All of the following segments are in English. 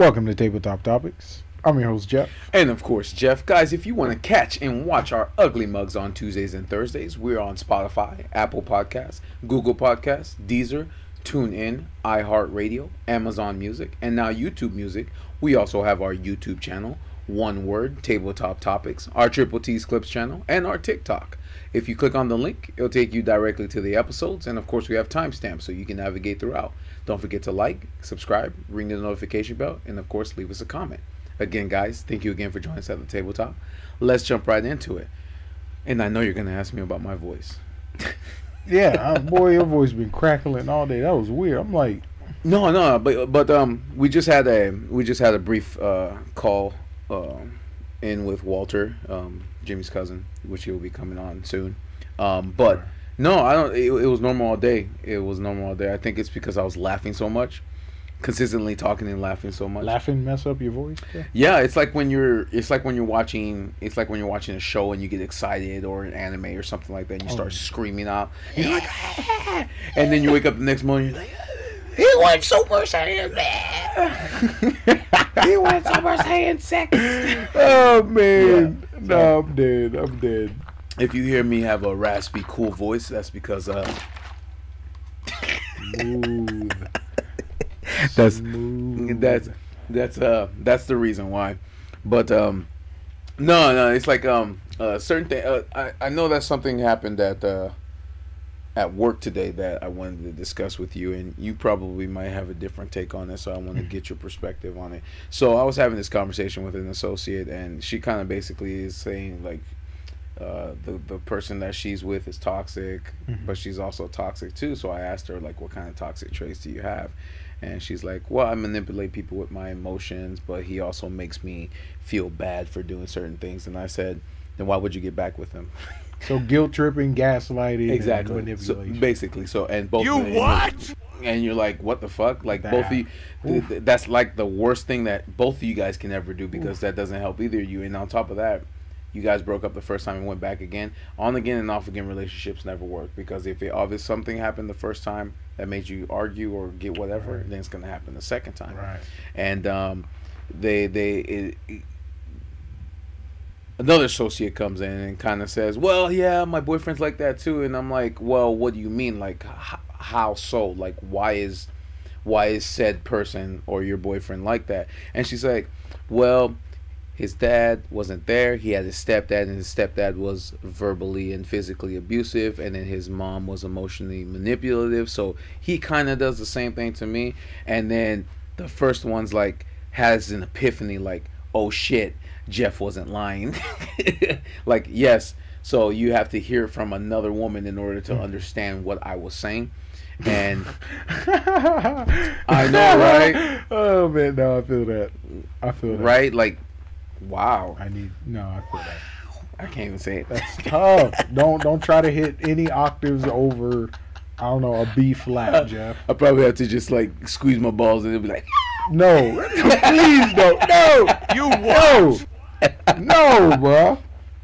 Welcome to Tabletop Topics. I'm your host, Jeff. And of course, Jeff. Guys, if you want to catch and watch our ugly mugs on Tuesdays and Thursdays, we're on Spotify, Apple Podcasts, Google Podcasts, Deezer, TuneIn, iHeartRadio, Amazon Music, and now YouTube Music. We also have our YouTube channel, One Word, Tabletop Topics, our Triple T's Clips channel, and our TikTok. If you click on the link, it'll take you directly to the episodes, and of course, we have timestamps so you can navigate throughout. Don't forget to like, subscribe, ring the notification bell, and of course, leave us a comment. Again, guys, thank you again for joining us at the tabletop. Let's jump right into it. And I know you're going to ask me about my voice. Yeah, boy, your voice been crackling all day. That was weird. I'm like, No, no, but but um, we just had a we just had a brief uh, call uh, in with Walter, um, Jimmy's cousin, which he will be coming on soon. Um, but no, I don't. It, it was normal all day. It was normal all day. I think it's because I was laughing so much, consistently talking and laughing so much. laughing mess up your voice. Yeah. Yeah, it's like when you're it's like when you're watching it's like when you're watching a show and you get excited or an anime or something like that and you start Oh. screaming out. You're like "Ah!" and then you wake up the next morning you're like he went Super Saiyan he went Super Saiyan six. Oh man, no, I'm dead. I'm dead. If you hear me have a raspy cool voice, that's because uh Smooth. That's- Smooth. that's that's uh that's the reason why. But um no, no, it's like um uh certain thing uh, I I know that something happened at uh at work today that I wanted to discuss with you and you probably might have a different take on it so I want to get your perspective on it. So I was having this conversation with an associate and she kind of basically is saying like uh, the the person that she's with is toxic, Mhm. but she's also toxic too. So I asked her like, what kind of toxic traits do you have? And she's like, well, I manipulate people with my emotions, but he also makes me feel bad for doing certain things. And I said, then why would you get back with him? so guilt tripping, gaslighting, exactly. and So manipulation. basically, so and both. You and- what? And you're like, what the fuck? Like both of you. th- th- that's like the worst thing that both of you guys can ever do because that doesn't help either of you. And on top of that, you guys broke up the first time and went back again. On again and off again relationships never work because if it obvious something happened the first time that made you argue or get whatever, Right. then it's gonna happen the second time. right. And um, they they it, it- another associate comes in and kind of says, "Well, yeah, my boyfriend's like that too." And I'm like, "Well, what do you mean? Like, h- how so? Like, why is why is said person or your boyfriend like that?" And she's like, "Well." His dad wasn't there. He had his stepdad, and his stepdad was verbally and physically abusive, and then his mom was emotionally manipulative. So he kind of does the same thing to me. And then the first one's like has an epiphany, like, "Oh shit, Jeff wasn't lying." like, yes. So you have to hear from another woman in order to hmm. understand what I was saying. And I know, right? Oh man, no, I feel that. I feel that. right, like, wow, I need no. I feel that. I can't even say it. That's tough. don't don't try to hit any octaves over. I don't know a B flat, Jeff. I probably have to just like squeeze my balls and it'll be like, No, please don't. No, You no, what? no, bro.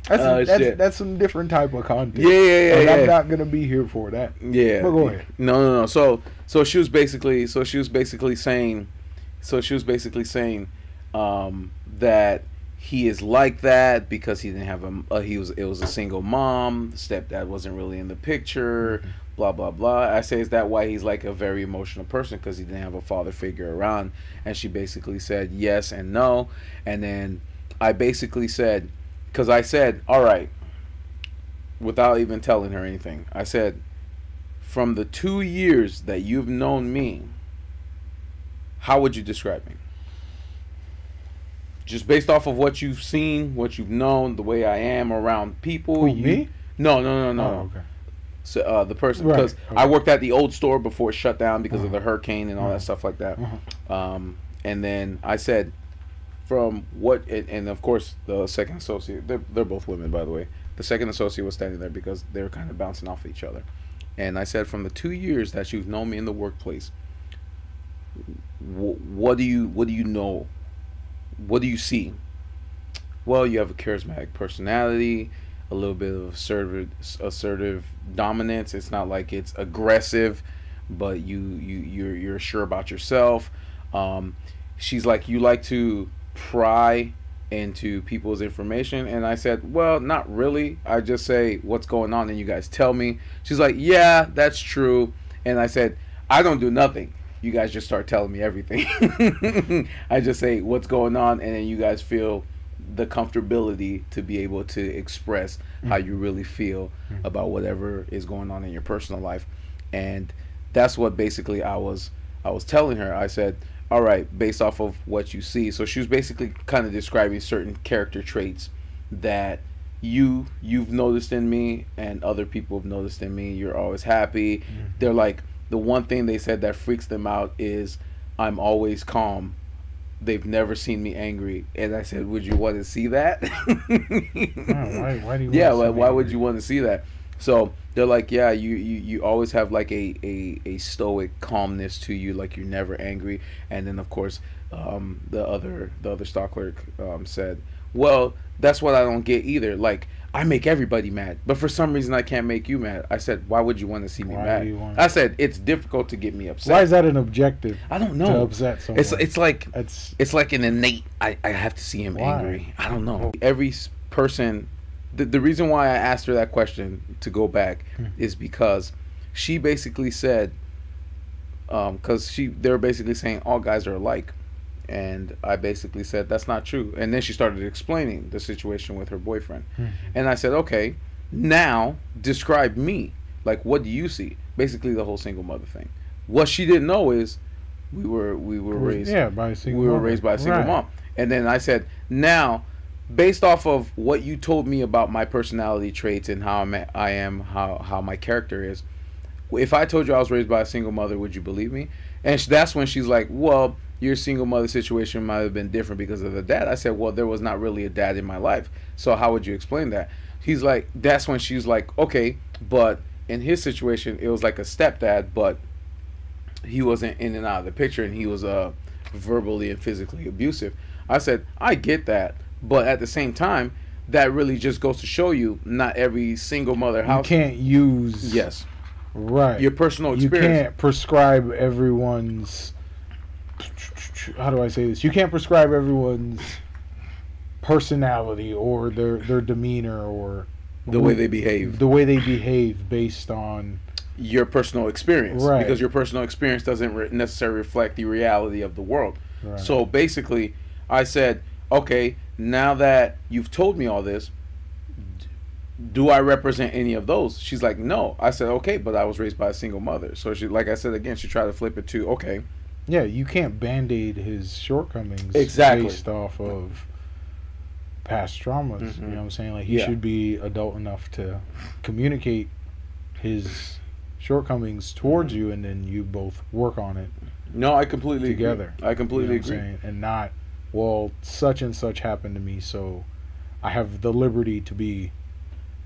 That's Oh, that's, that's some different type of content. yeah, yeah, yeah, And yeah. I'm not gonna be here for that. Yeah. But go ahead. No, no, no. So, so she was basically, so she was basically saying, so she was basically saying, um, that he is like that because he didn't have a, uh, he was, it was a single mom. Stepdad wasn't really in the picture. Blah blah blah. I say, is that why he's like a very emotional person because he didn't have a father figure around? And she basically said yes and no. And then I basically said, because I said, all right, without even telling her anything, I said, from the two years that you've known me, how would you describe me? Just based off of what you've seen, what you've known, the way I am around people. Who, you, me? No, no, no, no. Oh, okay. So, uh, the person Right, because okay. I worked at the old store before it shut down because of Uh-huh. the hurricane and all Uh-huh. that stuff like that. Uh-huh. Um, and then I said, from what, and, and of course the second associate, they're, they're both women by the way. The second associate was standing there because they were kind of bouncing off each other. And I said, from the two years that you've known me in the workplace, wh- what do you, what do you know? What do you see? Well, you have a charismatic personality, a little bit of assertive, assertive dominance. It's not like it's aggressive, but you you you're you're sure about yourself. Um, she's like, you like to pry into people's information, and I said, well, not really. I just say what's going on, and you guys tell me. She's like, yeah, that's true, and I said, I don't do nothing. You guys just start telling me everything. I just say what's going on, and then you guys feel the comfortability to be able to express how mm-hmm. you really feel mm-hmm. about whatever is going on in your personal life. And that's what basically I was I was telling her. I said all right based off of what you see. So she was basically kind of describing certain character traits that you you've noticed in me and other people have noticed in me. You're always happy. Mm-hmm. They're like the one thing they said that freaks them out is I'm always calm. They've never seen me angry. And i said would you want to see that? Why, why do you yeah wanna why, see why would you want to see that? So they're like yeah you, you you always have like a, a a stoic calmness to you like you're never angry. And then of course um the other the other stock clerk um said well that's what i don't get either. Like i make everybody mad but for some reason i can't make you mad i said why would you want to see me Why mad i said it's difficult to get me upset Why is that an objective i don't to know upset someone? it's it's like It's it's like an innate. I, I have to see him Why? angry. I don't know. Oh. Every person, the, the reason why I asked her that question to go back Hmm. is because she basically said, um, because she they're basically saying all guys are alike, and I basically said that's not true. And then she started explaining the situation with her boyfriend, Mhm. and I said, okay, now describe me. Like, what do you see? Basically, the whole single mother thing. What she didn't know is we were we were raised yeah by a single we were mother. raised by a single Right. mom. And then I said, now, based off of what you told me about my personality traits and how I'm, I am, how how my character is, if I told you I was raised by a single mother, would you believe me? And that's when she's like, well, your single mother situation might have been different because of the dad. I said, well, there was not really a dad in my life. So how would you explain that? He's like, that's when she's like, okay, but in his situation, it was like a stepdad, but he wasn't in and out of the picture and he was uh verbally and physically abusive. I said, I get that, but at the same time, that really just goes to show you not every single mother You house. can't use Yes, right. your personal experience you experience. can't prescribe everyone's how do I say this? You can't prescribe everyone's personality or their their demeanor or The way they behave. the way they behave based on Your personal experience, Right. because your personal experience doesn't re- necessarily reflect the reality of the world. right. So basically, I said, okay, now that you've told me all this, do I represent any of those? She's like, no. I said, okay, but I was raised by a single mother. So she, like I said again, she tried to flip it to, okay, yeah, you can't band-aid his shortcomings Exactly. based off of past traumas. Mhm. You know what I'm saying? Like he Yeah. should be adult enough to communicate his shortcomings towards Mm-hmm. you and then you both work on it no, I completely together. Agree. I completely You know agree. And not, well, such and such happened to me, so I have the liberty to be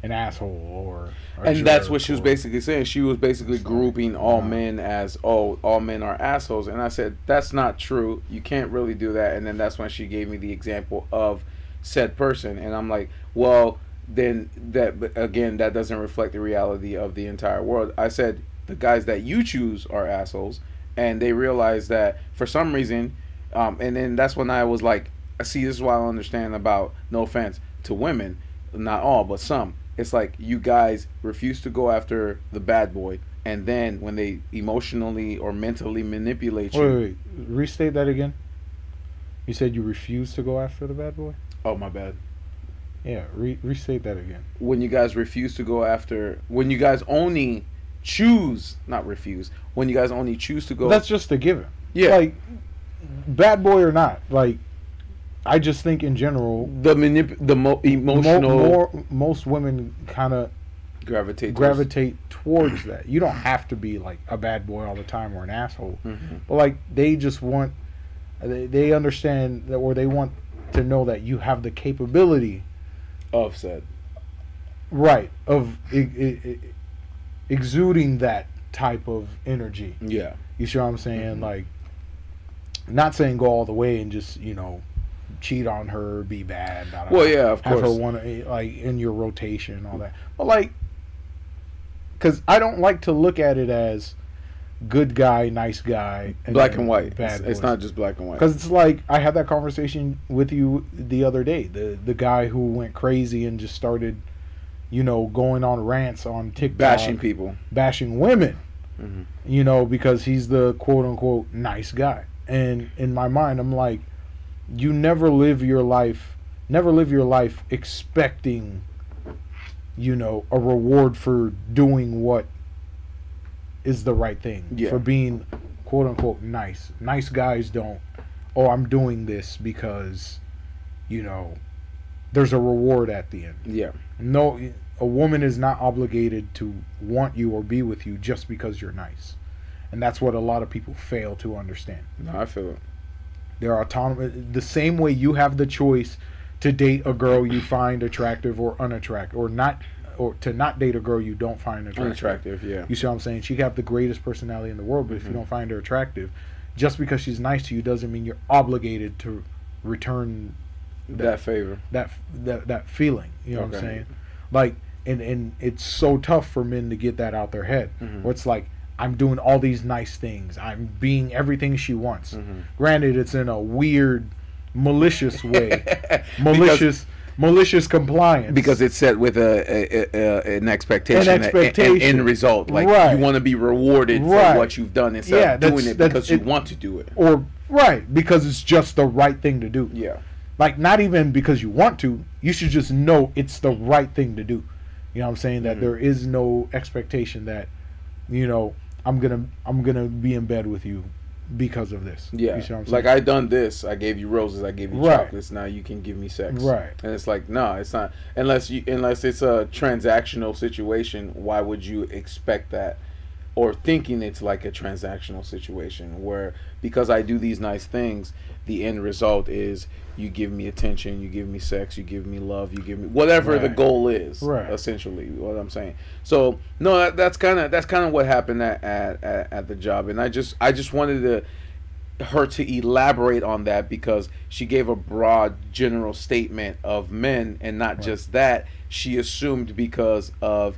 an asshole or. And that's what she was or- basically saying. She was basically grouping all nah. men as, oh, all men are assholes. And I said, that's not true. You can't really do that. And then that's when she gave me the example of said person. And I'm like, well, then that, again, that doesn't reflect the reality of the entire world. I said, the guys that you choose are assholes. And they realize that for some reason, um, and then that's when I was like, I see, this is what I understand about, no offense to women, not all, but some. It's like you guys refuse to go after the bad boy, and then when they emotionally or mentally manipulate you, Wait, wait, wait. Restate that again. You said you refuse to go after the bad boy? oh my bad. Yeah, re- restate that again. When you guys refuse to go after, when you guys only choose, not refuse, when you guys only choose to go, That's just a given. yeah, Like, bad boy or not, like, I just think in general, the manip- the mo- mo- emotional more, most women kind of gravitate, towards- gravitate towards that. You don't have to be like a bad boy all the time or an asshole, Mhm. but like they just want, they, they understand that, or they want to know that you have the capability, of said. right, of e- e- e- exuding that type of energy. Yeah, You see what I'm saying? Mhm. Like, not saying go all the way and just you know cheat on her, be bad. da, da, well, yeah, of have course. her one eh, like in your rotation all that. But like, because I don't like to look at it as good guy, nice guy, and black and white. Bad It's, it's not just black and white. because it's like I had that conversation with you the other day. The the guy who went crazy and just started, you know, going on rants on TikTok, bashing people. bashing women. Mhm. You know, because he's the quote unquote nice guy. And in my mind, I'm like, you never live your life, never live your life expecting, you know, a reward for doing what is the right thing. Yeah. For being quote unquote nice. Nice guys don't, oh, I'm doing this because, you know, there's a reward at the end. Yeah. No, a woman is not obligated to want you or be with you just because you're nice. And that's what a lot of people fail to understand. No, I feel it. They're autonomous. The same way you have the choice to date a girl you find attractive or unattractive, or not, or to not date a girl you don't find attractive. Unattractive. Yeah. You see what I'm saying? She could have the greatest personality in the world, but if you Mhm. don't find her attractive, just because she's nice to you doesn't mean you're obligated to return That favor. that that that feeling. You know what I'm saying? Like, and and it's so tough for men to get that out their head. Mhm. Where it's like, I'm doing all these nice things. I'm being everything she wants. Mhm. Granted, it's in a weird, malicious way. Because- malicious, malicious compliance. because it's set with a, a, a an expectation, An expectation. an end result. Like Right. you want to be rewarded Right. for what you've done instead Yeah, of doing it because you want to do it. or right because it's just the right thing to do. Yeah, Like not even because you want to. You should just know it's the right thing to do. You know what I'm saying? That Mhm. there is no expectation that, you know, I'm gonna I'm gonna be in bed with you because of this. yeah. You see what I'm saying? like I done this. I gave you roses. I gave you Right. chocolates. Now you can give me sex. Right. And it's like no, it's not unless you unless it's a transactional situation. Why would you expect that? Or thinking it's like a transactional situation where because I do these nice things, the end result is you give me attention, you give me sex, you give me love, you give me whatever the goal is. Right. Essentially, what I'm saying. So no, that, that's kind of that's kind of what happened at, at, at, at the job, and I just I just wanted to her to elaborate on that because she gave a broad general statement of men and not Right. just that she assumed because of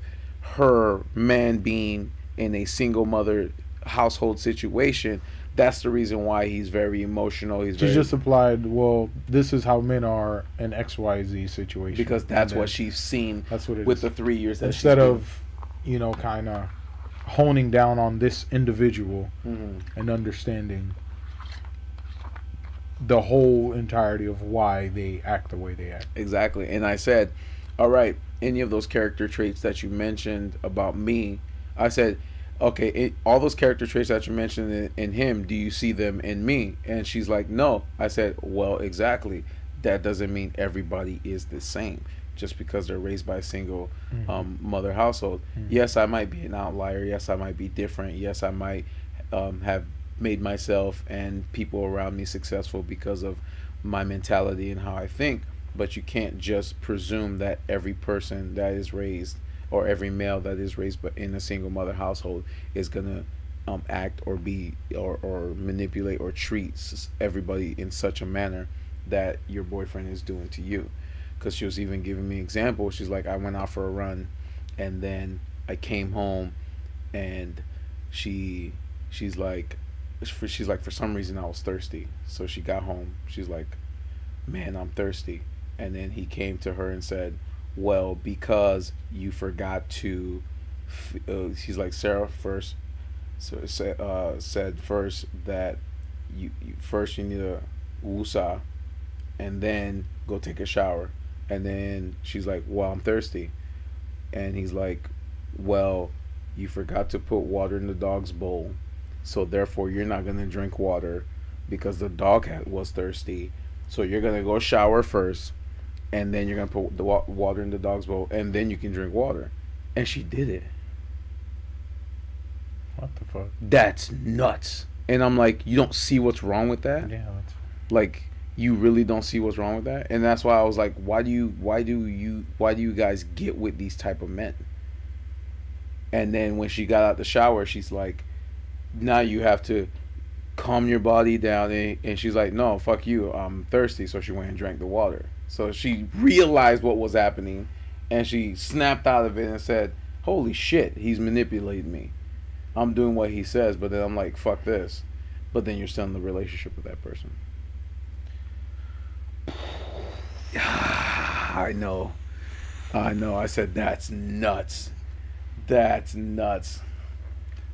her man being in a single mother household situation that's the reason why he's very emotional he's she very, just applied. Well, this is how men are in X Y Z situation. because that's what she's seen That's what it with is. the three years that Instead of, you know, kind of honing down on this individual hmm and understanding the whole entirety of why they act the way they act. Exactly. And I said, all right, any of those character traits that you mentioned about me, I said, okay, it, all those character traits that you mentioned in, in him, do you see them in me? And she's like, no. I said, well, exactly. That doesn't mean everybody is the same just because they're raised by a single Mhm. um, mother household. Mhm. Yes, I might be an outlier. Yes, I might be different. Yes, I might um, have made myself and people around me successful because of my mentality and how I think. But you can't just presume that every person that is raised or every male that is raised but in a single mother household is gonna um, act or be or, or manipulate or treat everybody in such a manner that your boyfriend is doing to you. Because she was even giving me examples. She's like i went out for a run and then i came home and she she's like for she's like for some reason i was thirsty. So she got home. She's like man i'm thirsty. And then he came to her and said well because you forgot to uh, she's like sarah first so it sa- uh, said first that you, you first you need a wusa and then go take a shower. And then she's like well i'm thirsty. And he's like well you forgot to put water in the dog's bowl so therefore you're not going to drink water because the dog was thirsty. So you're going to go shower first and then you're going to put the wa- water in the dog's bowl and then you can drink water. And she did it. What the fuck? that's nuts. And i'm like you don't see what's wrong with that? Yeah, that's like you really don't see what's wrong with that? And that's why i was like why do you why do you why do you guys get with these type of men? And then when she got out the shower she's like now you have to calm your body down and, and she's like no fuck you. I'm thirsty. So she went and drank the water so she realized what was happening and she snapped out of it and said holy shit he's manipulating me I'm doing what he says, but then I'm like, fuck this. But then you're still in the relationship with that person. I know. I know. I said that's nuts. That's nuts.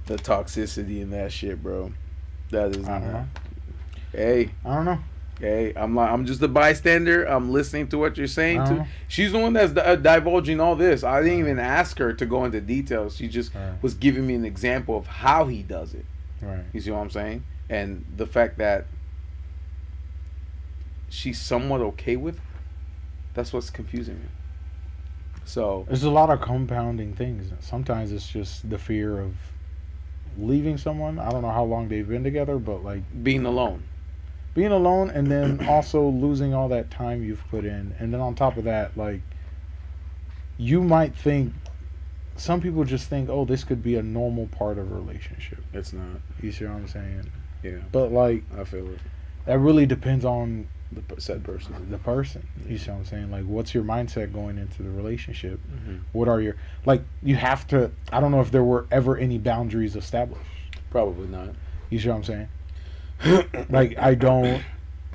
The toxicity in that shit, bro. That is I don't know. Hey, I don't know. Hey, I'm like, I'm just a bystander. I'm listening to what you're saying. Uh-huh. To she's the one that's uh, divulging all this. I didn't even ask her to go into details. She just Right. was giving me an example of how he does it. Right. You see what I'm saying? And the fact that she's somewhat okay with, it, that's what's confusing me. So There's a lot of compounding things. Sometimes it's just the fear of leaving someone. I don't know how long they've been together, but like being alone. Being alone and then also losing all that time you've put in. And then on top of that, like you might think some people just think, oh, this could be a normal part of a relationship. It's not. You see what I'm saying? Yeah, But like I feel it. that really depends on The said person. the person. You see what I'm saying? Like what's your mindset going into the relationship? hmm What are your like you have to I don't know if there were ever any boundaries established. Probably not. You see what I'm saying? like I don't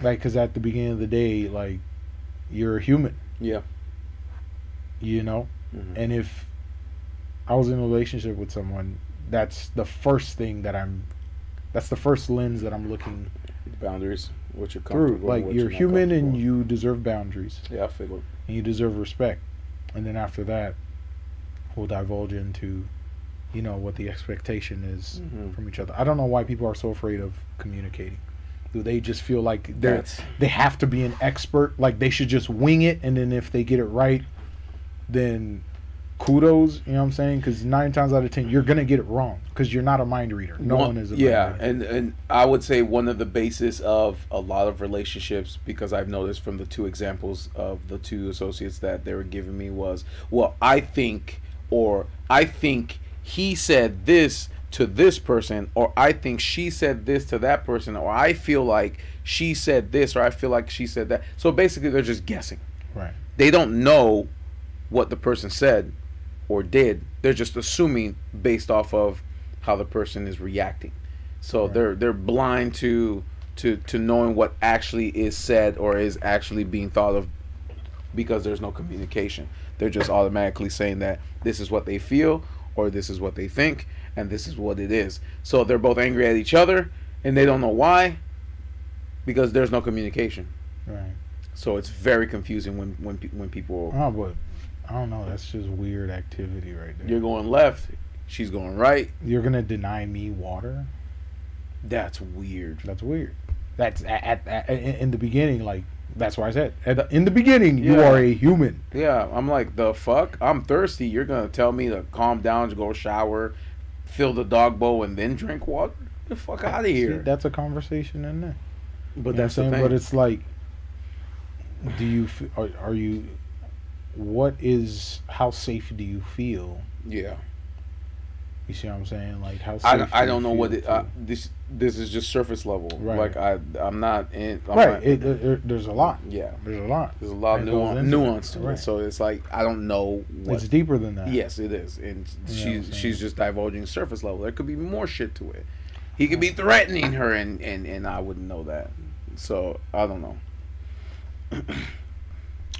like cuz at the beginning of the day like you're a human, Yeah. you know? Mhm. And if I was in a relationship with someone, that's the first thing that I'm that's the first lens that I'm looking Boundaries. What you're through. Like what you're human and you deserve boundaries. Yeah, I feel it. and you deserve respect. And then after that, we'll divulge into you know what the expectation is Mhm. from each other. I don't know why people are so afraid of communicating. Do they just feel like they're they have to be an expert? Like they should just wing it, and then if they get it right, then kudos. You know what I'm saying? Because nine times out of ten, you're gonna get it wrong because you're not a mind reader. No one, is. A yeah, mind reader. and and I would say one of the basis of a lot of relationships because I've noticed from the two examples of the two associates that they were giving me was well I think or I think he said this to this person or I think she said this to that person or I feel like she said this or I feel like she said that. So basically they're just guessing. right. They don't know what the person said or did. They're just assuming based off of how the person is reacting. So Right. they're they're blind to to to knowing what actually is said or is actually being thought of because there's no communication. They're just automatically saying that this is what they feel or this is what they think and this is what it is. So they're both angry at each other and they don't know why because there's no communication. Right. So it's very confusing when when when people Oh, but I don't know. That's just weird activity right there. you're going left, she's going right. You're gonna deny me water? That's weird. That's weird. That's at, at, at in in the beginning. Like that's why I said at the, in the beginning you are a human. Yeah, I'm like the fuck. I'm thirsty. You're gonna tell me to calm down, to go shower, fill the dog bowl, and then drink water. Get the fuck out of See, here. that's a conversation in there. but You that's the thing. But it's like, do you are, are you? What is how safe do you feel? yeah, You see what I'm saying? Like how I, I don't know what it. Uh, to- this this is just surface level. Right. Like I I'm not in. I'm right. not- It, there- there's a lot. yeah, There's a lot. there's a lot of nuance, nuance it. to Right. it. So it's like I don't know what. It's deeper than that. Yes, it is, and Yeah, she's she's just divulging surface level. There could be more shit to it. He could be threatening her, and and and I wouldn't know that. So I don't know.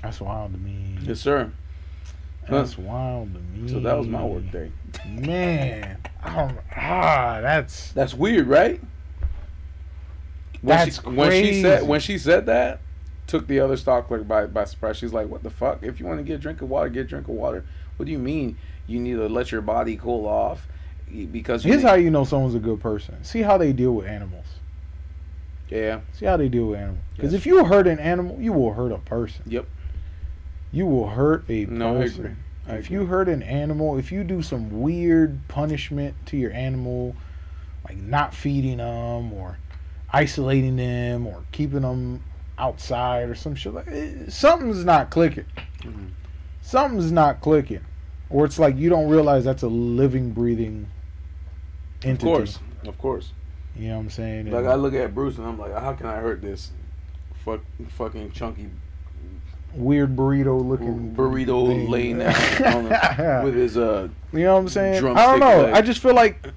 That's wild to me. Yes, sir. That's wild to me. So that was my work day. Man, I don't, ah, that's That's weird, right? When That's she, when she said when she said that, took the other stock clerk by by surprise. She's like, "What the fuck? If you want to get a drink of water, get a drink of water. What do you mean? You need to let your body cool off because here's need- how you know someone's a good person. See how they deal with animals. yeah See how they deal with animals. Because Yes. if you hurt an animal, you will hurt a person. Yep. You will hurt a person. No, I agree. I if agree. you hurt an animal, if you do some weird punishment to your animal, like not feeding them or isolating them or keeping them outside or some shit like eh, something's not clicking. Mhm. Something's not clicking. Or it's like you don't realize that's a living, breathing of course, of course. You know what I'm saying? Like And- I look at Bruce and I'm like, how can I hurt this fuck fucking chunky weird burrito looking burrito thing. laying the, with his uh you know what I'm saying? I don't know. leg. I just feel like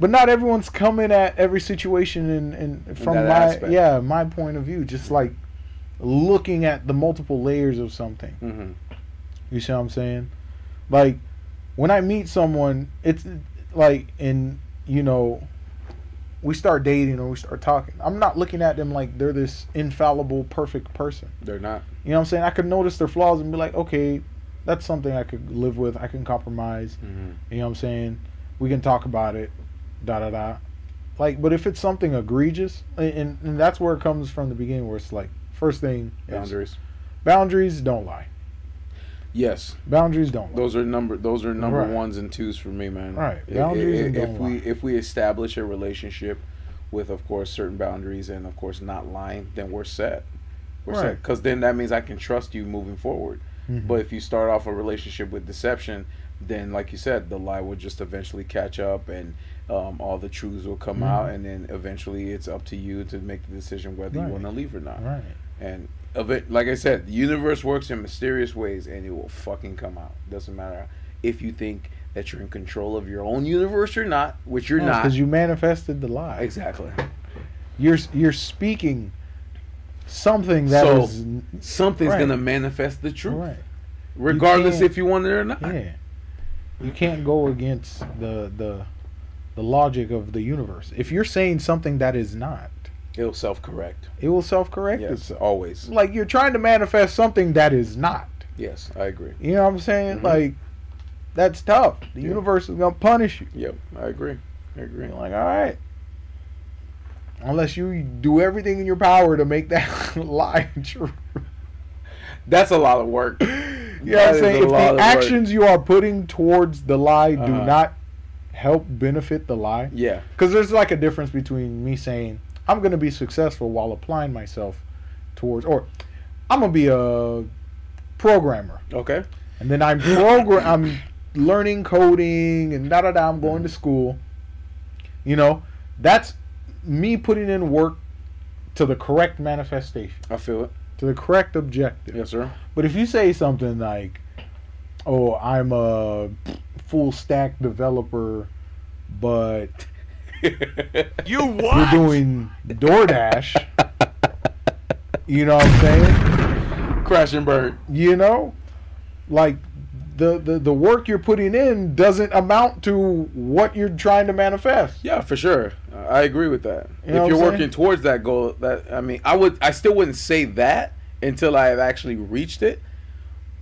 but not everyone's coming at every situation and in from my aspect. yeah my point of view. Just like looking at the multiple layers of something. Mm-hmm. You see what I'm saying? Like when I meet someone, it's like in you know we start dating or we start talking. I'm not looking at them like they're this infallible, perfect person. They're not. You know what I'm saying? I could notice their flaws and be like, okay, that's something I could live with. I can compromise. Mm-hmm. You know what I'm saying? We can talk about it. Da da da. Like, but if it's something egregious, and, and, that's where it comes from the beginning, where it's like, first thing, is Boundaries. boundaries don't lie. Yes, Boundaries don't lie. those are number. Those are number Right. ones and twos for me, man. Right. Boundaries I- and if don't we if we establish a relationship with, of course, certain boundaries and of course not lying, then we're set. We're set Right. because then that means I can trust you moving forward. Mhm. But if you start off a relationship with deception, then like you said, the lie will just eventually catch up and um, all the truths will come Mhm. out, and then eventually it's up to you to make the decision whether Right. you want to leave or not. right. And of it, like I said, the universe works in mysterious ways, and it will fucking come out. Doesn't matter if you think that you're in control of your own universe or not, which you're not. because you manifested the lie. exactly. You're you're speaking something that So, is Something's Right. gonna manifest the truth, right. regardless can't- if you want it or not. Yeah. You can't go against the the the logic of the universe. If you're saying something that is not, It'll self-correct. it will self-correct Yes, itself. always. Like you're trying to manifest something that is not. Yes, I agree. You know what I'm saying? Mhm. Like that's tough. The Yeah. universe is gonna punish you. Yep, I agree. I agree. You're like, all right. Unless you do everything in your power to make that lie true. That's a lot of work. You know what I'm saying? If the work. actions you are putting towards the lie do Uh-huh. not help benefit the lie, Yeah. because there's like a difference between me saying I'm going to be successful while applying myself towards, or I'm going to be a programmer, Okay. and then I'm program, I'm learning coding and da da da. I'm going to school. You know, that's me putting in work to the correct manifestation, I feel it. to the correct objective. Yes, sir. But if you say something like, "Oh, I'm a full stack developer, but You what? we're what? doing DoorDash," you know what I'm saying? Crash and burn. You know, like the, the the work you're putting in doesn't amount to what you're trying to manifest. Yeah, for sure. I agree with that. You know if you're working towards that goal, that I mean, I would, I still wouldn't say that until I have actually reached it.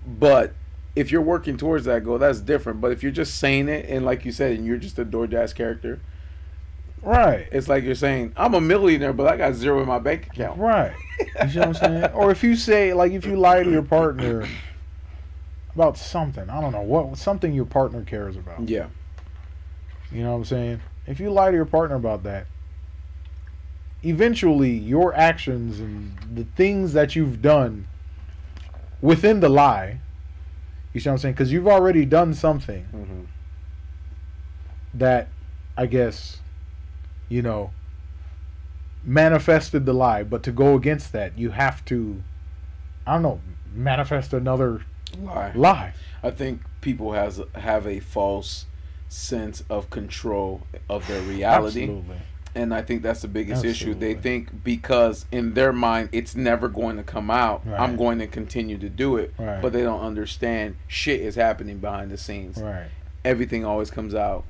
But if you're working towards that goal, that's different. But if you're just saying it, and like you said, and you're just a DoorDash character, Right. it's like you're saying, "I'm a millionaire, but I got zero in my bank account." Right. You see what I'm saying? Or if you say like if you lie to your partner about something, I don't know what something your partner cares about. Yeah, You know what I'm saying? If you lie to your partner about that, eventually your actions and the things that you've done within the lie, you see what I'm saying? Because you've already done something hmm that I guess, you know, manifested the lie. But to go against that, you have to, I don't know, manifest another lie. lie. I think people has have a false sense of control of their reality. Absolutely. and I think that's the biggest issue. They think because in their mind it's never going to come out, Right. I'm going to continue to do it. Right. But they don't understand shit is happening behind the scenes. Right. Everything always comes out.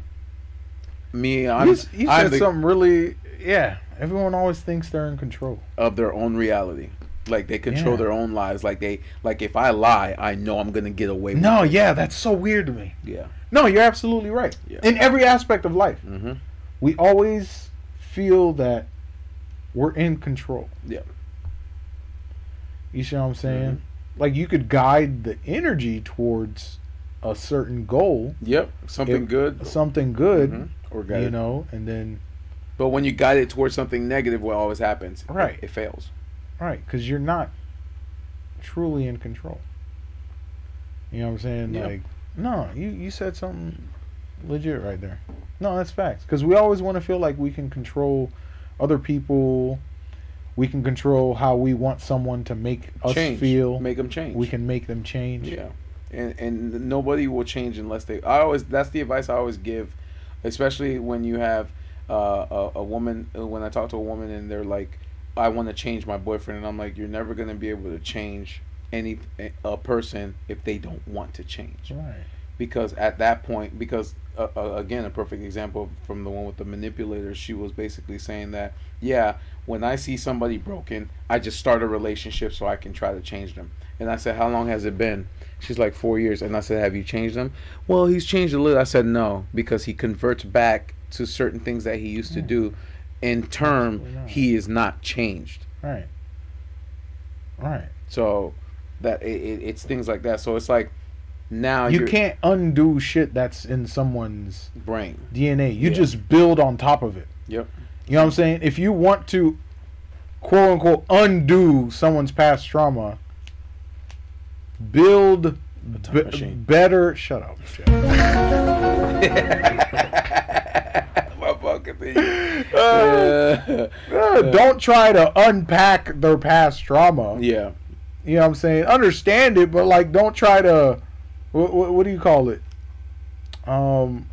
Me, I'm, you, you I'm said the, something really, yeah. Everyone always thinks they're in control. of their own reality. Like they control Yeah. their own lives. Like they, like if I lie, I know I'm gonna get away. with No, it. yeah, that's so weird to me. Yeah. No, you're absolutely right. Yeah. In every aspect of life, Mm-hmm. we always feel that we're in control. Yeah. You see what I'm saying? Mm-hmm. Like you could guide the energy towards a certain goal, Yep. Something If- good. something good, Mhm. Or you know, and then But when you guide it towards something negative, what always happens? Right. It, fails. right, because you're not truly in control. You know what I'm saying? Yeah. Like, no, you you said something legit right there. No, that's facts. Because we always want to feel like we can control other people. We can control how we want someone to make us change. feel. Make them change. we can make them change. Yeah, and and nobody will change unless they. I always that's the advice I always give especially when you have uh, a, a woman. When I talk to a woman and they're like, "I want to change my boyfriend," and I'm like, "You're never gonna be able to change any a person if they don't want to change." Right. because at that point because uh, uh, again a perfect example from the one with the manipulator she was basically saying that yeah when i see somebody broken i just start a relationship so i can try to change them and i said how long has it been she's like four years and i said have you changed them well he's changed a little i said no because he converts back to certain things that he used to do in term he is not changed Right. Right. so that it, it, it's things like that so it's like now You can't undo shit that's in someone's brain DNA. You Yeah. just build on top of it. yep You know what I'm saying? If you want to quote unquote undo someone's past trauma, build time be- machine. better shut up. My fucking thing. Uh, Uh, don't try to unpack their past trauma. yeah. You know what I'm saying? Understand it, but like don't try to what, what, what do you call it? Um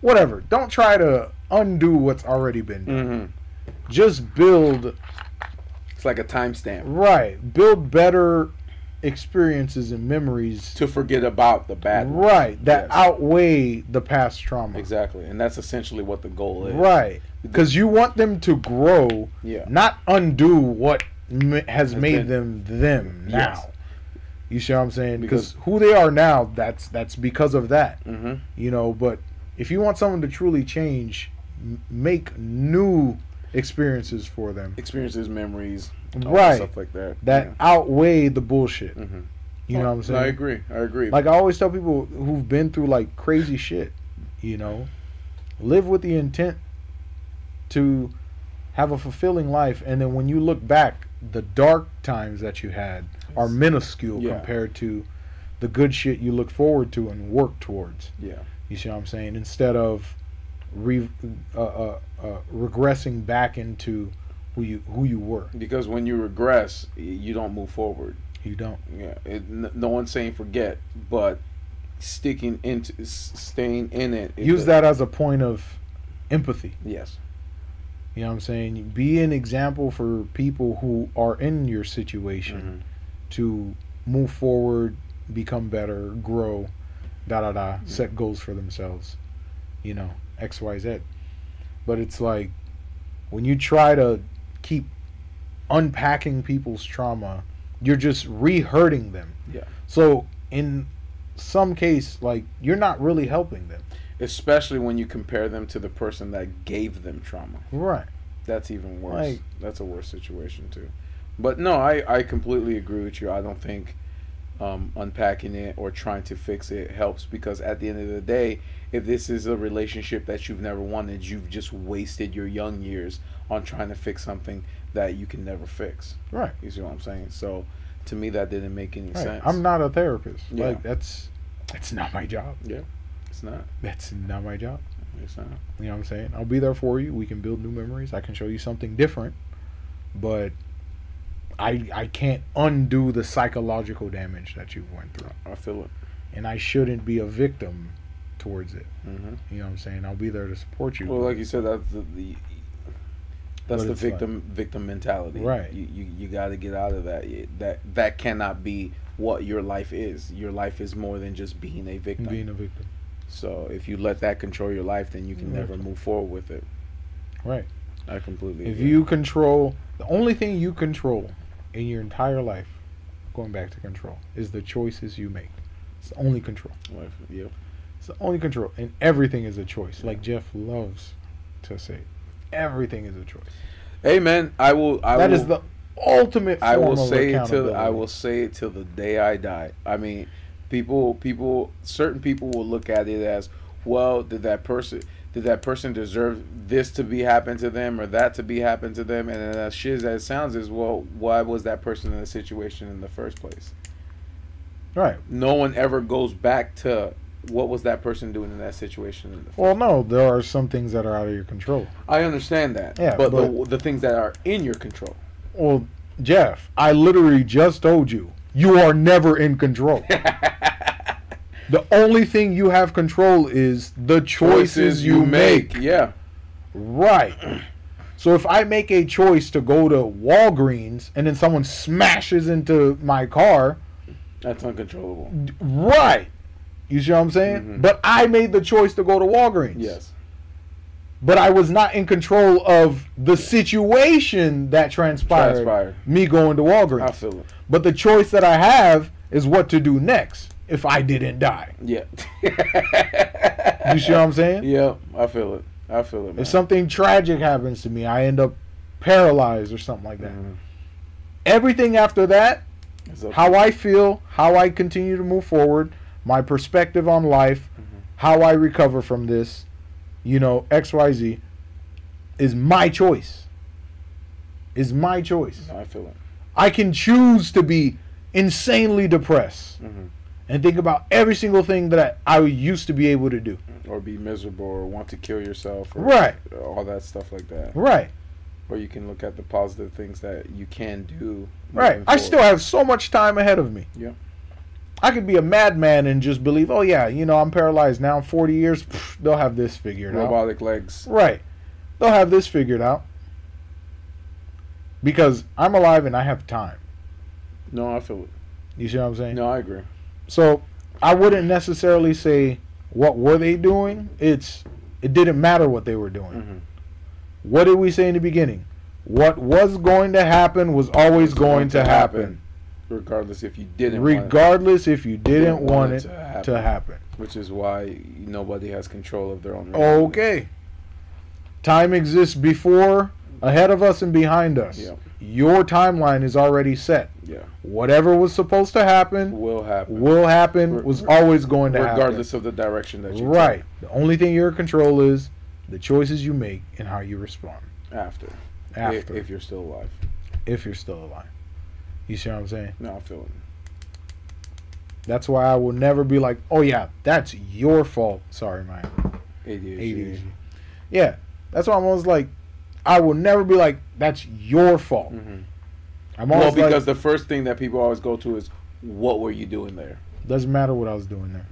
whatever. Don't try to undo what's already been done. hmm Just build It's like a timestamp right. Build better experiences and memories to forget about the bad. ones. right that Yes. outweigh the past trauma. Exactly, and that's essentially what the goal is. Right. Cuz you want them to grow, Yeah. not undo what m- has Has made been- them them now. Yes. You see what I'm saying? Because Because- who they are now, that's that's because of that. hmm You know, but if you want someone to truly change, m- make new experiences for them Experiences, memories, Right. stuff like that. that outweigh the bullshit. Yeah. hmm You know what I'm saying? I agree. I agree. Like I always tell people who've been through like crazy shit, you know, live with the intent to have a fulfilling life, and then when you look back, the dark times that you had are minuscule Yeah. compared to the good shit you look forward to and work towards. yeah. You see what I'm saying? Instead of re, uh, uh, uh, regressing back into who you who you were, Because when you regress, you don't move forward. you don't. Yeah. It, no one's saying forget, but sticking into, staying in it. it Use does- that as a point of empathy. Yes. You know what I'm saying? Be an example for people who are in your situation Mhm. to move forward, become better, grow, da da da, set goals for themselves. You know, X, Y, Z. But it's like when you try to keep unpacking people's trauma, you're just re-hurting them. Yeah. So in some case, like you're not really helping them. Especially when you compare them to the person that gave them trauma. Right. That's even worse. Like- That's a worse situation too. But no, I, I completely agree with you. I don't think um, unpacking it or trying to fix it helps because at the end of the day, if this is a relationship that you've never wanted, you've just wasted your young years on trying to fix something that you can never fix. Right. You see what I'm saying? So to me, that didn't make any Right. sense. I'm not a therapist. Yeah. Like that's that's not my job. Yeah. It's not. That's not my job. It's not. You know what I'm saying? I'll be there for you. We can build new memories. I can show you something different, but I I can't undo the psychological damage that you went through, I feel it. and I shouldn't be a victim towards it. hmm You know what I'm saying? I'll be there to support you. Well, like you said, that's the, the that's But the it's like- victim victim mentality. Right. You you, you got to get out of that. That that cannot be what your life is. Your life is more than just being a victim. being a victim. so if you let that control your life, then you can Right. never move forward with it. Right. I completely. If agree. you control the only thing you control in your entire life, going back to control, is the choices you make. It's the only control. Life- yep. It's the only control, and everything is a choice. Like Jeff loves to say, everything is a choice. Hey man, I will. I That will, is the ultimate. I will say it till I will say it till the day I die. I mean, people people certain people will look at it as, well, did that person did that person deserve this to be happen to them or that to be happen to them? And as shit as that sounds is, well, why was that person in the situation in the first place? Right. No one ever goes back to what was that person doing in that situation in the first Well, no, there are some things that are out of your control. I understand that. Yeah, but, the but- the things that are in your control. Well, Jeff, I literally just told you, you are never in control. The only thing you have control is the choices, you make. Yeah. Right. So if I make a choice to go to Walgreens and then someone smashes into my car, That's uncontrollable. right. You see what I'm saying? Mhm. But I made the choice to go to Walgreens. Yes. But I was not in control of the situation that transpired. Transpired. Me going to Walgreens. I feel it. But the choice that I have is what to do next if I didn't die. Yeah. You see what I'm saying? Yeah, I feel it. I feel it. Man. If something tragic happens to me, I end up paralyzed or something like that. Mhm. Everything after that, up how I feel, how I continue to move forward, my perspective on life, Mhm. how I recover from this, you know, XYZ is my choice. Is my choice. I feel it. I can choose to be insanely depressed Mhm. And think about every single thing that I, I used to be able to do. Or be miserable, or want to kill yourself, or Right. all that stuff like that. Right. Or you can look at the positive things that you can do. Right. I still have so much time ahead of me. Yeah. I could be a madman and just believe, oh yeah, you know, I'm paralyzed now. 40 years, pff, they'll have this figured out. robotic legs. Right. They'll have this figured out. Because I'm alive and I have time. No, I feel it. You see what I'm saying? No, I agree. So I wouldn't necessarily say what were they doing. It's it didn't matter what they were doing. Mhm. What did we say in the beginning? What was going to happen was always going to happen. regardless if you didn't. want it, regardless if you didn't want it to happen. which is why nobody has control of their own. reality. Okay. Time exists before, ahead of us, and behind us. Yeah. Your timeline is already set. Yeah. Whatever was supposed to happen Will happen. will happen, was always going to happen. regardless of the direction that you Right. The only thing you're in control is the choices you make and how you respond after. after, If, if you're still alive. if you're still alive. You see what I'm saying? No, I feel it. That's why I will never be like, oh yeah, that's your fault. Sorry, man. ADHD. ADHD. Yeah, that's why I'm always like, I will never be like, that's your fault. Mhm. I'm always Well, because like, the first thing that people always go to is, what were you doing there? doesn't matter what I was doing there.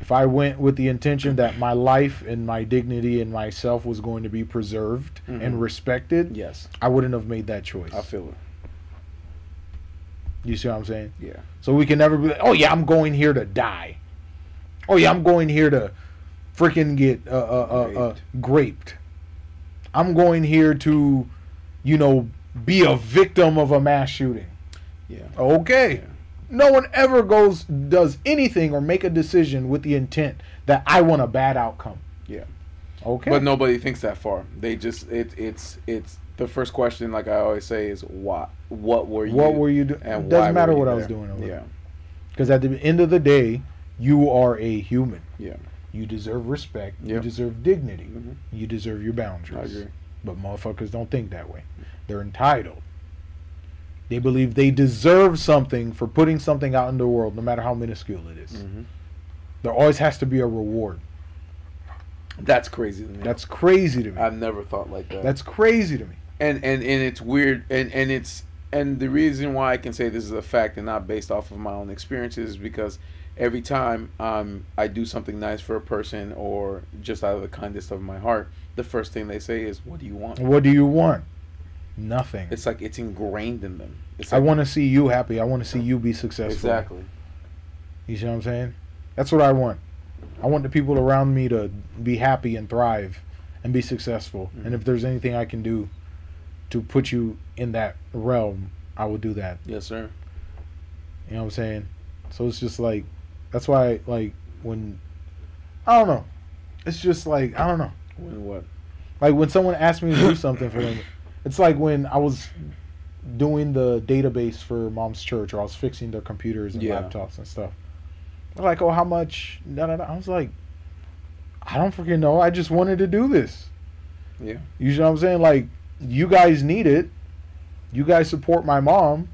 If I went with the intention that my life and my dignity and myself was going to be preserved Mhm. and respected, Yes, I wouldn't have made that choice. I feel it. You see what I'm saying? Yeah. So we can never be like, oh yeah, I'm going here to die. Oh yeah, I'm going here to freaking get uh, uh, uh, uh, graped. I'm going here to, you know, be a victim of a mass shooting. Yeah. Okay. Yeah. No one ever goes does anything or make a decision with the intent that I want a bad outcome. Yeah. Okay. But nobody thinks that far. They just it it's it's the first question, like I always say, is what what were you? what were you doing? and It doesn't matter what I was there? doing Yeah. Because at the end of the day, you are a human. Yeah. You deserve respect. You deserve dignity. Mhm. You deserve your I boundaries. agree. But motherfuckers don't think that way. They're entitled. They believe they deserve something for putting something out in the world, no matter how minuscule it is. hmm There always has to be a reward. That's crazy to me. That's crazy to me. I've never thought like that. That's crazy to me. and and and it's weird and and it's and the reason why I can say this is a fact and not based off of my own experiences is because every time um I do something nice for a person or just out of the kindest of my heart, the first thing they say is, "What do you want?" What do you want? Nothing. It's like it's ingrained in them. It's I want to see you happy. I want to see you be successful. exactly. You see what I'm saying? That's what I want. I want the people around me to be happy and thrive and be successful. Mhm. And if there's anything I can do to put you in that realm, I will do that. Yes, sir. You know what I'm saying? So it's just like that's why like when I don't know. It's just like I don't know. When what? Like when someone asks me to do something for them, it's like when I was doing the database for mom's church or I was fixing their computers and Yeah. laptops and stuff. They're like, oh, how much? Da, da, da. I was like, I don't freaking know. I just wanted to do this. Yeah. You know what I'm saying? Like, you guys need it. You guys support my mom.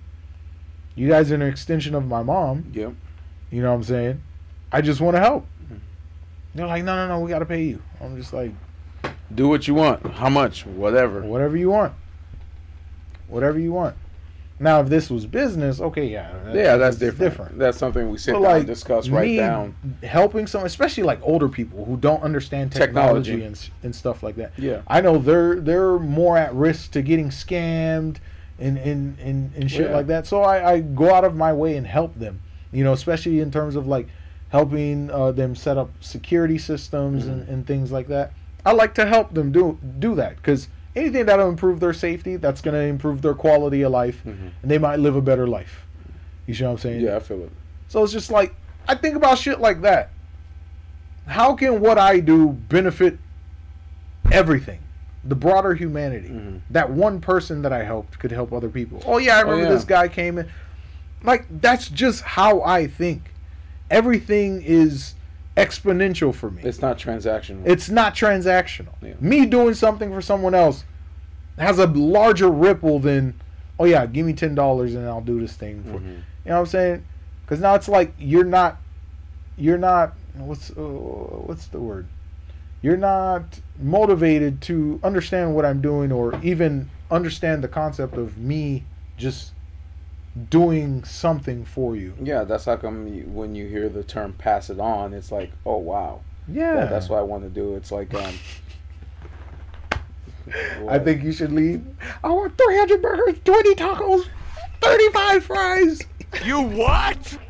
You guys are an extension of my mom. Yep. You know what I'm saying? I just want to help. Mhm. They're like, no, no, no, we got to pay you. I'm just like, Do what you want. How much? Whatever. whatever you want. Whatever you want. Now, if this was business, okay, yeah, that- Yeah, that's that's different. That's something we sit But down like and discuss right down. helping someone, especially like older people who don't understand technology, Technology. and and stuff like that. Yeah. I know they're they're more at risk to getting scammed and and and, and shit Yeah. like that. So I, I go out of my way and help them. You know, especially in terms of like helping uh, them set up security systems and, Mm-hmm. and things like that. I like to help them do do that because anything that'll improve their safety, that's going to improve their quality of life, Mhm. and they might live a better life. You see what I'm saying? Yeah, I feel it. So it's just like I think about shit like that. How can what I do benefit everything? The broader humanity. Mhm. That one person that I helped could help other people. Oh yeah, I Oh, remember yeah. this guy came in. Like that's just how I think. Everything is exponential for me. It's not transactional. It's not transactional. Yeah. Me doing something for someone else has a larger ripple than, oh yeah, give me ten dollars and I'll do this thing for. Mhm. You know what I'm saying? Because now it's like you're not, you're not. What's uh, what's the word? You're not motivated to understand what I'm doing or even understand the concept of me just doing something for you. Yeah, that's how come you, when you hear the term "pass it on," it's like, oh wow, Yeah, that, that's what I want to do. It's like, um, I think you should leave. I want 300 burgers, 20 tacos, 35 fries. You what?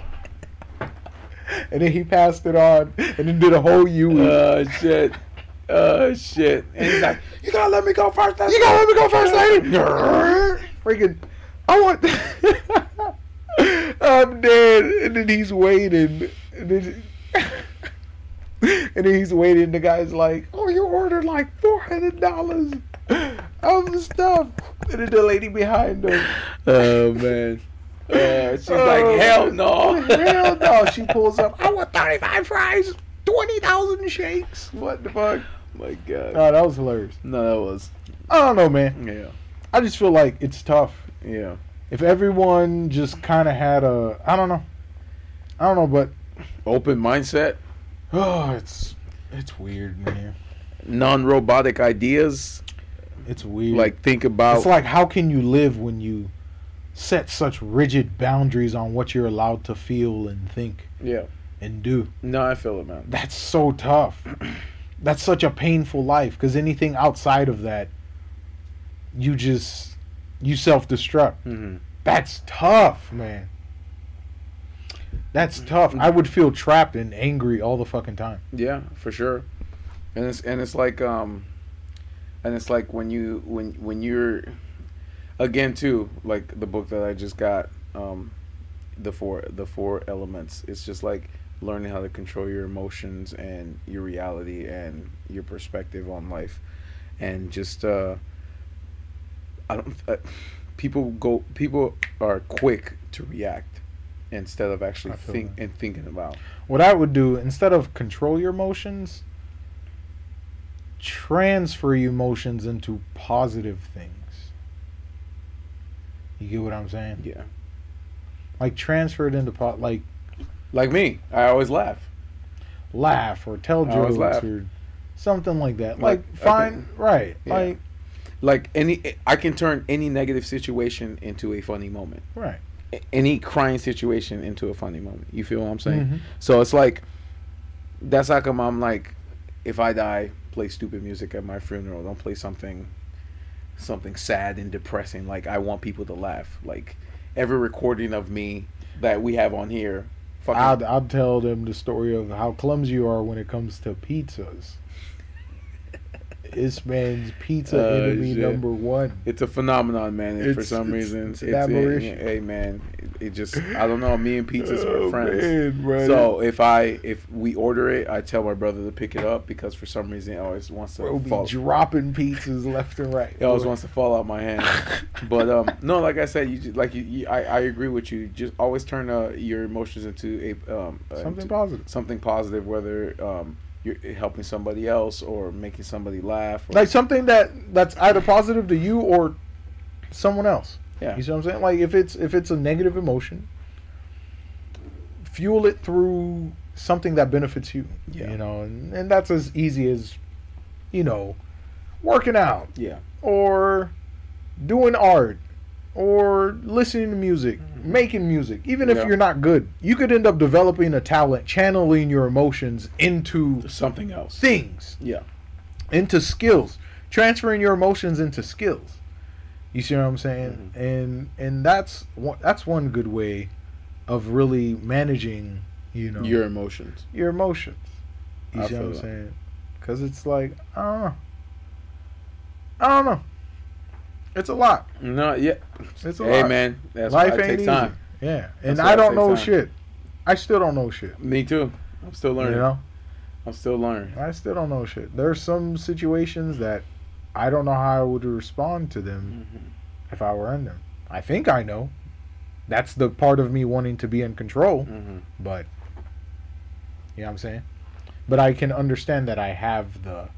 And then he passed it on and then did a whole U. Oh shit. Oh shit. And he's like, you gotta let me go first. that's you gotta let me go first, lady. Freaking, I want. I'm dead. And then he's waiting. And then, and then he's waiting. The guy's like, "Oh, you ordered like four hundred dollars of the stuff." And then the lady behind him. Oh man. Uh, she's Oh, like, hell no. Hell no. She pulls up. I want 35 fries, 20,000 shakes. What the fuck? My God. Oh, that was hilarious. no, that was. I don't know, man. Yeah. I just feel like it's tough. Yeah. If everyone just kind of had a, I don't know. I don't know, but Open mindset, oh, it's it's weird, man. non-robotic ideas. It's weird. Like think about. it's like how can you live when you set such rigid boundaries on what you're allowed to feel and think yeah. and do? No, I feel it, man. That's so tough. That's such a painful life because anything outside of that, you just you self destruct. hmm That's tough, man. That's tough. I would feel trapped and angry all the fucking time. Yeah, for sure. And it's and it's like um, and it's like when you when when you're, again too like the book that I just got um, the four the four elements. It's just like learning how to control your emotions and your reality and your perspective on life, and just uh, I don't. Uh, people go. People are quick to react instead of actually think that. and thinking about. What I would do instead of control your emotions, transfer your emotions into positive things. You get what I'm saying? Yeah. Like transfer it into pot like Like me, I always laugh. laugh or tell jokes or something like that. Like, Like, fine, think- right? Yeah. Like Like any, I can turn any negative situation into a funny moment. right. Any crying situation into a funny moment. You feel what I'm saying? Mhm. So it's like, that's how come I'm like, if I die, play stupid music at my funeral. Don't play something, something sad and depressing. Like I want people to laugh. Like every recording of me that we have on here, fucking I'd, I'd tell them the story of how clumsy you are when it comes to pizzas. This man's pizza Oh, enemy shit. number one. It's a phenomenon, man. and for some it's- reason, it's it's, an it- hey, man, it, it just I don't know. Me and pizzas Oh, are friends. man. So if I if we order it, I tell my brother to pick it up because for some reason he always wants to Bro be fall. dropping pizzas left and right. He always wants to fall out my hand. but um, no, like I said, you just, like you, you I, I agree with you. Just always turn uh, your emotions into a um uh, something into positive. something positive, whether um you're eh, helping somebody else or making somebody laugh. Or, Like something that that's either positive to you or someone else. yeah, You see what I'm saying? Like if it's if it's a negative emotion, fuel it through something that benefits you. Yeah. You know, and, and that's as easy as, you know, working out yeah, or doing art or listening to music, making music, even if Yeah. you're not good, you could end up developing a talent, channeling your emotions into Something else. things, Yeah. into skills, transferring your emotions into skills. You see what I'm saying? Mm-hmm. And and that's one, that's one good way of really managing, you know, Your emotions. your emotions. You I see what I'm that. saying? Because it's like I don't. I don't know. It's a lot. No, yeah. It's a lot. Hey lot. man, that's Life why it ain't takes easy. time. Yeah, and That's I don't know time. shit. I still don't know shit. Me too. I'm still learning. You know, I'm still learning. I still don't know shit. There's some situations that I don't know how I would respond to them Mhm. if I were in them. I think I know. That's the part of me wanting to be in control, Mhm. but you know what I'm saying? But I can understand that I have the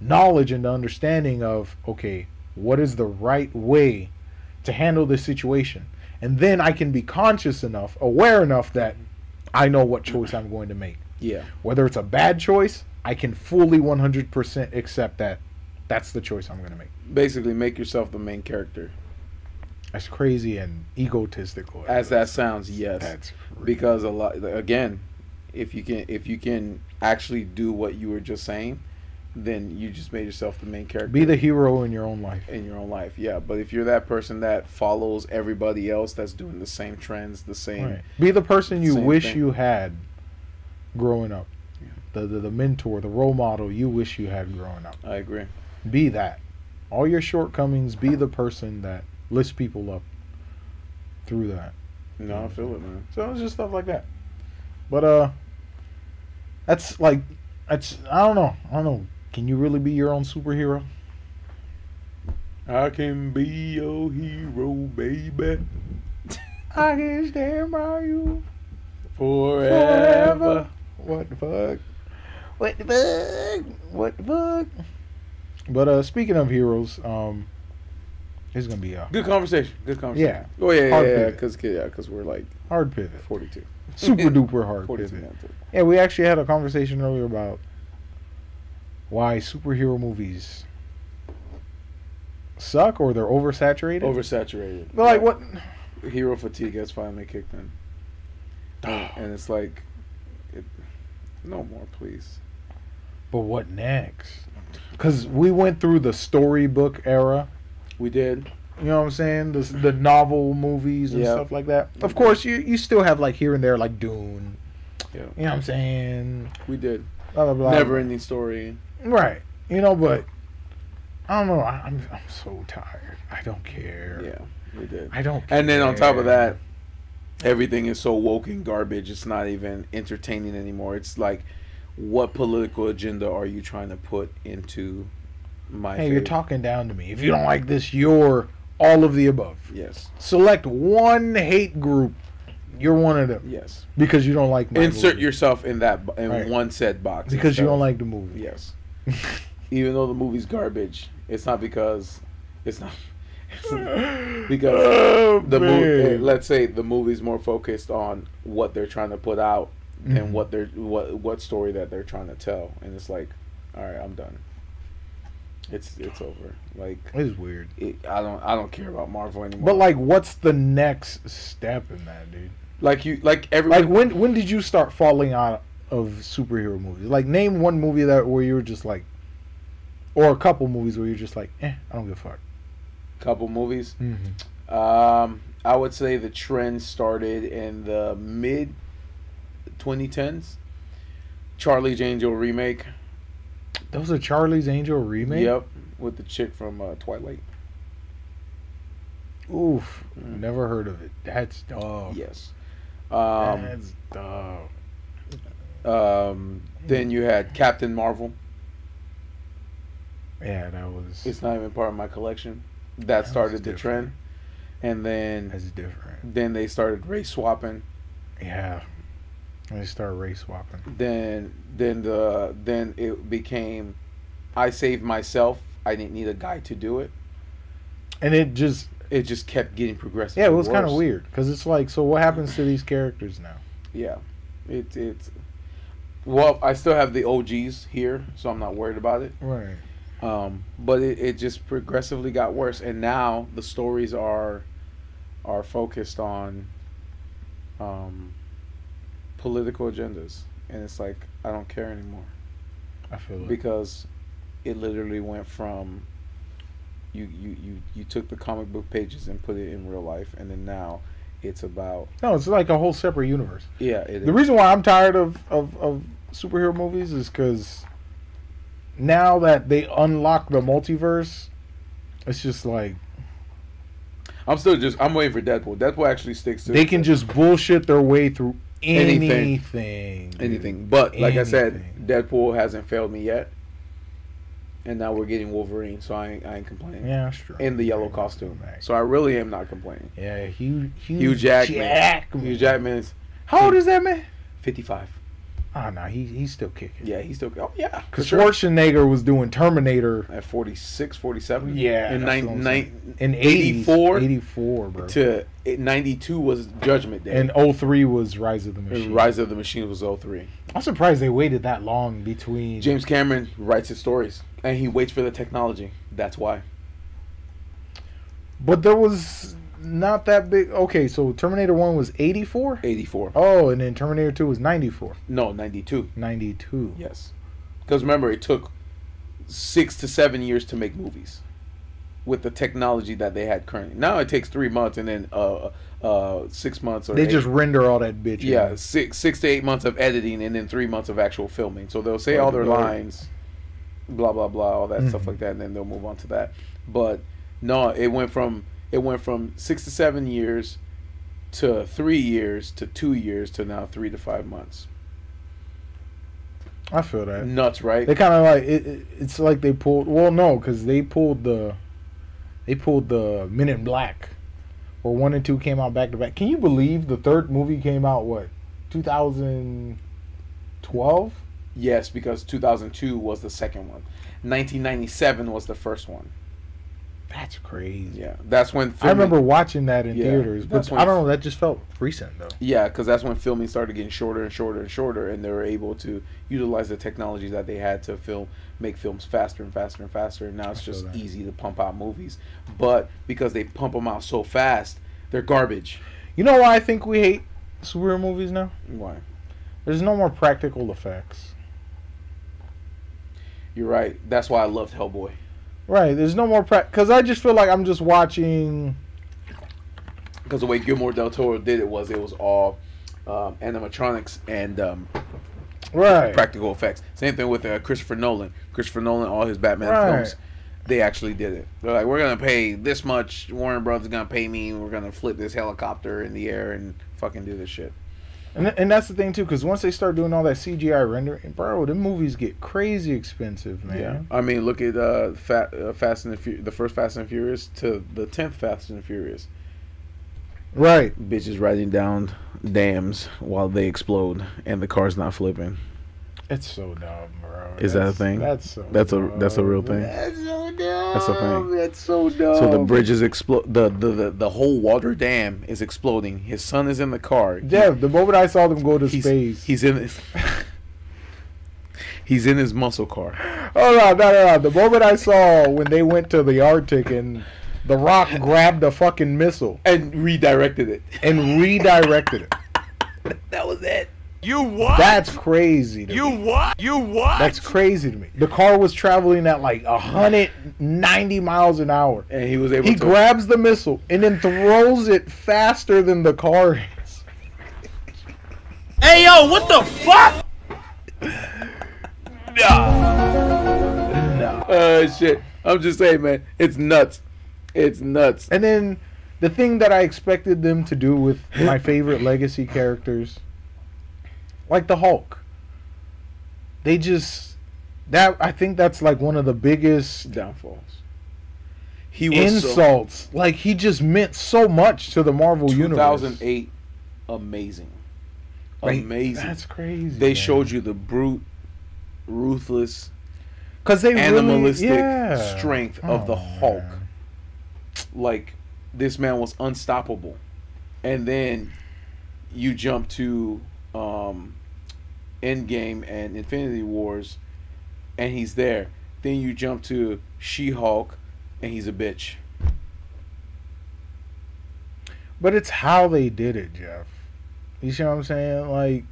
knowledge and the understanding of okay, what is the right way to handle this situation? And then I can be conscious enough, aware enough that I know what choice I'm going to make. Yeah. Whether it's a bad choice, I can fully 100% accept that that's the choice I'm going to make. Basically, make yourself the main character. As crazy and egotistical As that sounds, yes. That's because a lot again if you can if you can actually do what you were just saying then you just made yourself the main character be the hero in your own life. in your own life yeah but if you're that person that follows everybody else that's doing the same trends the same Right. Be the person you wish thing. you had growing up. Yeah. The, the the mentor, the role model you wish you had growing up. i agree Be that. All your shortcomings, be the person that lifts people up through that. no i feel it man So it's just stuff like that. But uh that's like that's I don't know. I don't know. Can you really be your own superhero? i can be your hero baby I can stand by you forever What the fuck? What the fuck? What the fuck? But uh speaking of heroes, um it's gonna be a good conversation good conversation Yeah. oh yeah yeah Hard yeah because yeah because we're like hard pivot. 42 Super duper hard 42 pivot. Yeah, we actually had a conversation earlier about why superhero movies suck or they're oversaturated. oversaturated But like what? hero fatigue has finally kicked in. And, it's like, it, no more, please. But what next? Because we went through the storybook era. We did. You know what I'm saying? The, the novel movies and Yeah. stuff like that. Of mm-hmm. course, you you still have like here and there like Dune. Yeah. You know what I'm saying? We did. Blah blah blah. Never ending story. Right. You know, but I don't know. I'm I'm so tired. I don't care. Yeah, we did. I don't. And then on top of that, everything is so woke and garbage. It's not even entertaining anymore. It's like, what political agenda are you trying to put into my? Hey, you're talking down to me. If you don't like this, you're all of the above. Yes. Select one hate group. You're one of them Yes. because you don't like my Insert movie. yourself in that in Right. one said box. because you don't like the movie. Yes. Even though the movie's garbage, it's not because it's not because Oh, the movie. Let's say the movie's more focused on what they're trying to put out Mhm. than what they're what what story that they're trying to tell, and it's like, all right, I'm done. It's it's over. Like It's weird. it, I don't I don't care about Marvel anymore. But like, what's the next step in that, dude? like you like everyone Like, when when did you start falling out of superhero movies? Like, name one movie that where you were just like, or a couple movies where you're just like, eh, I don't give a fuck. couple movies. Mm-hmm. Um, I would say the trend started in the mid 2010s. Charlie's Angel remake. That was a Charlie's Angel remake. Yep, with the chick from uh, Twilight. Oof. Mm. Never heard of it. That's dog. Yes. Um, That's dog. Um, then you had Captain Marvel. Yeah, that was. It's not even part of my collection. That That started the trend, and then That's different. then they started race swapping. Yeah. They start race swapping. Then then the then it became, I saved myself. I didn't need a guy to do it. And it just. It just kept getting progressive. Yeah, it was kind of weird. Because it's like, so what happens to these characters now? Yeah, it it's. Well, I still have the OGs here, so I'm not worried about it. Right. Um, but it, it just progressively got worse, and now the stories are are focused on um, political agendas, and it's like I don't care anymore I feel it. because it literally went from you you you you took the comic book pages and put it in real life, and then now it's about No, it's like a whole separate universe. yeah. It The is. reason why I'm tired of, of, of superhero movies is because now that they unlock the multiverse, it's just like I'm still just I'm waiting for Deadpool. Deadpool actually sticks to they can just bullshit their way through Anything. anything. anything. But like I said, Deadpool hasn't failed me yet, and now we're getting Wolverine, so I ain't, I ain't complaining. Yeah, that's true. In the yellow costume, so I really am not complaining. Yeah, Hugh Hugh, Hugh Jackman. Jackman. Hugh Jackman is How old is that man? 55. Oh no, he he's still kicking. Yeah, he's still. Oh yeah, Because sure. Schwarzenegger was doing Terminator At 46, 47. Yeah, in nine, nine, in 84 84, bro. to 92 was Judgment Day. and 03 was Rise of the Machine. And Rise of the Machine was 03. I'm surprised they waited that long between. James Cameron writes his stories, and he waits for the technology. That's why. But there was not that big. Okay, so Terminator 1 was 84? 84. Oh, and then Terminator 2 was 94. No, 92. 92. Yes. Because remember, it took six to seven years to make movies with the technology that they had currently. Now it takes three months and then uh, uh, six months or They eight- just render all that bitch. in. yeah six six to eight months of editing and then three months of actual filming. So they'll say all their lines, blah blah blah, all that stuff Mhm. like that, and then they'll move on to that. But no, it went from it went from six to seven years to three years to two years to now three to five months. I feel that. Nuts, right? They kind of like it, it, It's like they pulled. Well, no, because they pulled the. They pulled the Men in Black, where one and two came out back to back. Can you believe the third movie came out what, 2012? Yes, because 2002 was the second one. 1997 was the first one. That's crazy. Yeah, that's when I remember watching that in Yeah, theaters, but I don't know. That just felt recent though. Yeah, because that's when filming started getting shorter and shorter and shorter, and they were able to utilize the technology that they had to film, make films faster and faster and faster. And now it's just that. easy to pump out movies, but because they pump them out so fast, they're garbage. You know why I think we hate superhero movies now? Why? There's no more practical effects. You're right. That's why I loved Hellboy. Right. There's no more pra because I just feel like I'm just watching. Because the way Guillermo del Toro did it was it was all um, animatronics and um, Right. practical effects. Same thing with uh, Christopher Nolan. Christopher Nolan, all his Batman Right. films, they actually did it. They're like, we're gonna pay this much. Warner Brothers gonna pay me. We're gonna flip this helicopter in the air and fucking do this shit. And, th- and that's the thing too, because once they start doing all that CGI rendering, bro, the movies get crazy expensive, man. Yeah. I mean, look at uh, Fa- uh, Fast and the, Fu- the first Fast and Furious to the tenth Fast and Furious. Right. Bitches riding down dams while they explode and the car's not flipping. It's so dumb, bro. Is that a thing? That's so. That's a- that's a real thing? That's so dumb. That's a thing. That's so dumb. So the bridges explode. The, the the the whole water dam is exploding. His son is in the car. Jeff, the moment I saw them go to he's, space, He's in his. he's in his muscle car. Oh no, no, no, no! The moment I saw when they went to the Arctic and the Rock grabbed a fucking missile and redirected it. and redirected it. That was it. You what? That's crazy. To you me. what? You what? That's crazy to me. The car was traveling at like 190 miles an hour. And he was able He to. grabs the missile and then throws it faster than the car is. Hey yo, what the fuck? No. Oh uh, shit! I'm just saying, man. It's nuts. It's nuts. And then the thing that I expected them to do with my favorite legacy characters, like the Hulk, they just that I think that's like one of the biggest Downfalls. He was so, insults. like he just meant so much to the Marvel universe. 2008, amazing, Like, amazing. That's crazy. they showed you the brute, ruthless, because they animalistic really, yeah. strength of the Oh, Hulk. man. like this man was unstoppable and then you jump to um endgame and infinity wars and he's there then you jump to she-hulk and he's a bitch But it's how they did it, Jeff. You see what I'm saying? Like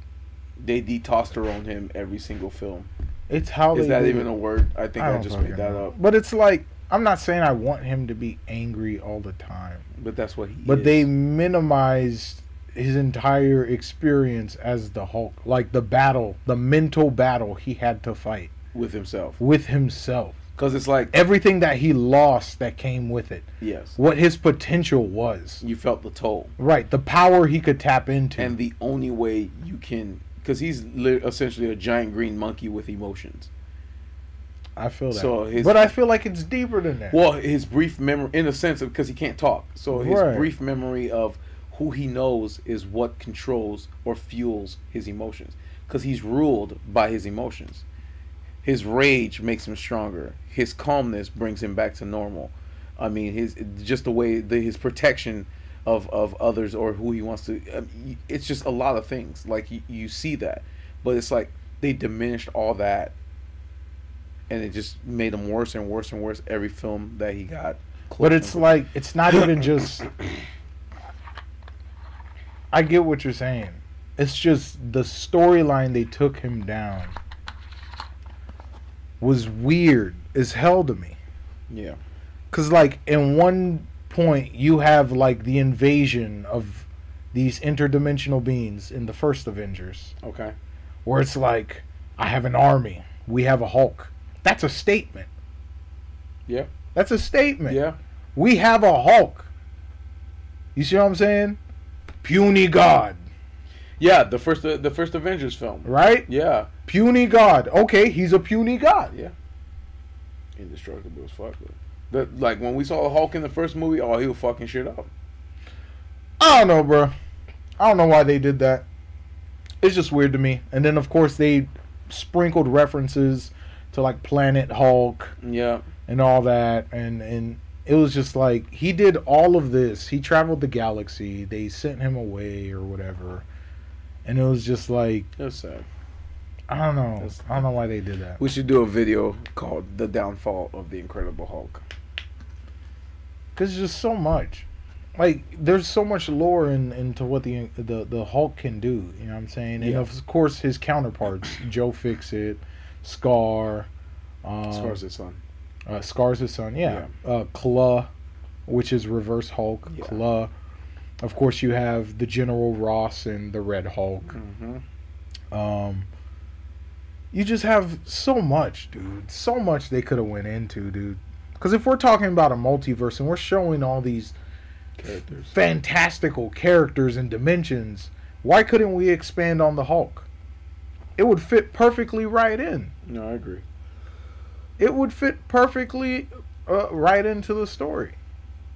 They detestosterone him every single film. it's how Is that even it. a word? I think I, don't just made that know. up. But it's like I'm not saying I want him to be angry all the time. But that's what he. But is. they minimized his entire experience as the Hulk, like the battle, the mental battle he had to fight with himself with himself. because it's like Everything that he lost that came with it. yes, What his potential was. you felt the toll, Right, the power he could tap into. and the only way you can because he's li- essentially a giant green monkey with emotions. I feel that. So his- but I feel like it's deeper than that. Well, his brief memory, in a sense, of because he can't talk, so his Right. brief memory of who he knows is what controls or fuels his emotions, because he's ruled by his emotions. His rage makes him stronger. His calmness brings him back to normal. I mean, his just the way the, his protection of of others or who he wants to. It's just a lot of things. Like you, you see that, but it's like they diminished all that and it just made him worse and worse and worse every film that he got. But it's like it's not even just. I get what you're saying. It's just the storyline they took him down was weird as hell to me. yeah, Cause like in one point you have like the invasion of these interdimensional beings in the first Avengers, okay, where it's like I have an army, we have a Hulk. That's a statement. Yeah. That's a statement. yeah, We have a Hulk. You see what I'm saying? Puny God, yeah. The first uh, the first Avengers film. right? Yeah, Puny God. Okay, he's a puny God. Yeah. Indestructible as fuck. The, like when we saw Hulk in the first movie, oh, he was fucking shit up. I don't know, bro. I don't know why they did that. It's just weird to me. And then, of course, they sprinkled references to like Planet Hulk Yeah, and all that, and and it was just like he did all of this. He traveled the galaxy. They sent him away or whatever, and it was just like it was sad. I don't know. That's- I don't know why they did that. We should do a video called "The Downfall of the Incredible Hulk." Because there's just so much. Like there's so much lore in, into what the the the Hulk can do. You know what I'm saying? And Yeah. of course his counterparts, Joe Fixit, Skaar, um, Skaar's his son. Uh, Skaar's his son. Yeah. Uh, Claw, which is Reverse Hulk. Yeah. Claw. Of course you have the General Ross and the Red Hulk. Mm-hmm. Um, you just have so much, dude. So much they could have went into, dude. Because if we're talking about a multiverse and we're showing all these Characters. fantastical characters and dimensions, why couldn't we expand on the Hulk? It would fit perfectly right in. No, I agree. It would fit perfectly uh, right into the story.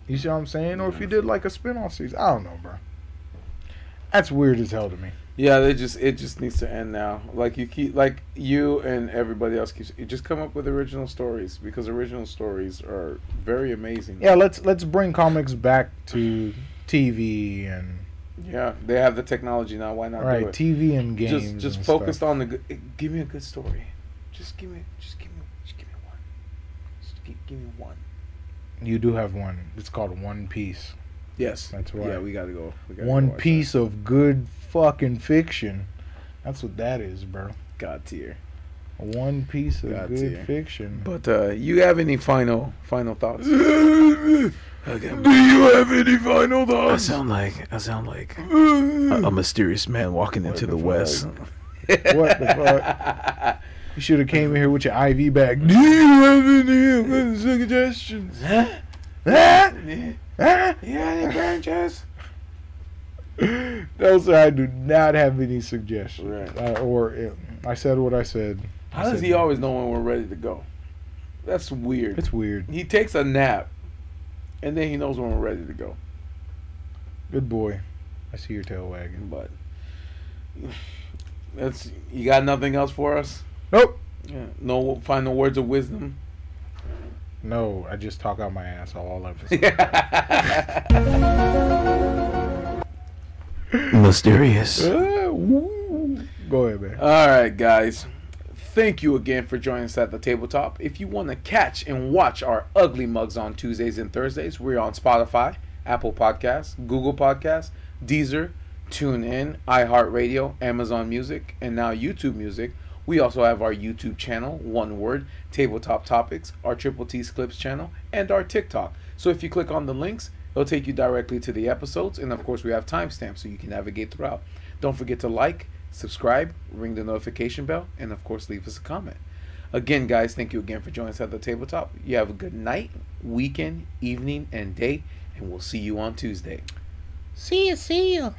You see what I'm saying? Or if you did like a spin-off series, I don't know, bro. That's weird as hell to me. Yeah, they just it just needs to end now. Like you keep like you and everybody else keeps you just come up with original stories because original stories are very amazing. Yeah, let's let's bring comics back to TV and Yeah, they have the technology now. Why not right do it? TV and games. just just focused stuff. on the Give me a good story. Just give me just give me just give me one. Just give, me one. You do have one. It's called One Piece. Yes, That's right. Yeah, we gotta go. We gotta One go piece of good fucking fiction. That's what that is, bro. that. God tier. One piece of God good tier. fiction. But uh you have any final final thoughts? do you have any final thoughts? I sound like I sound like a, a mysterious man walking into the, west. What the fuck? You should have came in here with your IV bag. Do you have any suggestions? Huh? Huh? Huh? Yeah, any branches? No, sir, I do not have any suggestions. Right. Uh, or uh, I said what I said. How I does said he always know when we're ready to go? That's weird. It's weird. He takes a nap, and then he knows when we're ready to go. Good boy. I see your tail wagging. But that's you got nothing else for us? Nope. Yeah. No final words of wisdom. No, I just talk out my ass all episode. Mysterious. Uh, woo. Go ahead, man. All right, guys. Thank you again for joining us at the tabletop. If you want to catch and watch our ugly mugs on Tuesdays and Thursdays, we're on Spotify, Apple Podcasts, Google Podcasts, Deezer, TuneIn, iHeartRadio, Amazon Music, and now YouTube Music. We also have our YouTube channel, one word, Tabletop Topics, our Triple T's Clips channel, and our TikTok. So if you click on the links, it'll take you directly to the episodes, and of course, we have timestamps so you can navigate throughout. Don't forget to like, subscribe, ring the notification bell, and of course, leave us a comment. Again, guys, thank you again for joining us at the tabletop. You have a good night, weekend, evening, and day, and we'll see you on Tuesday. See ya, see ya.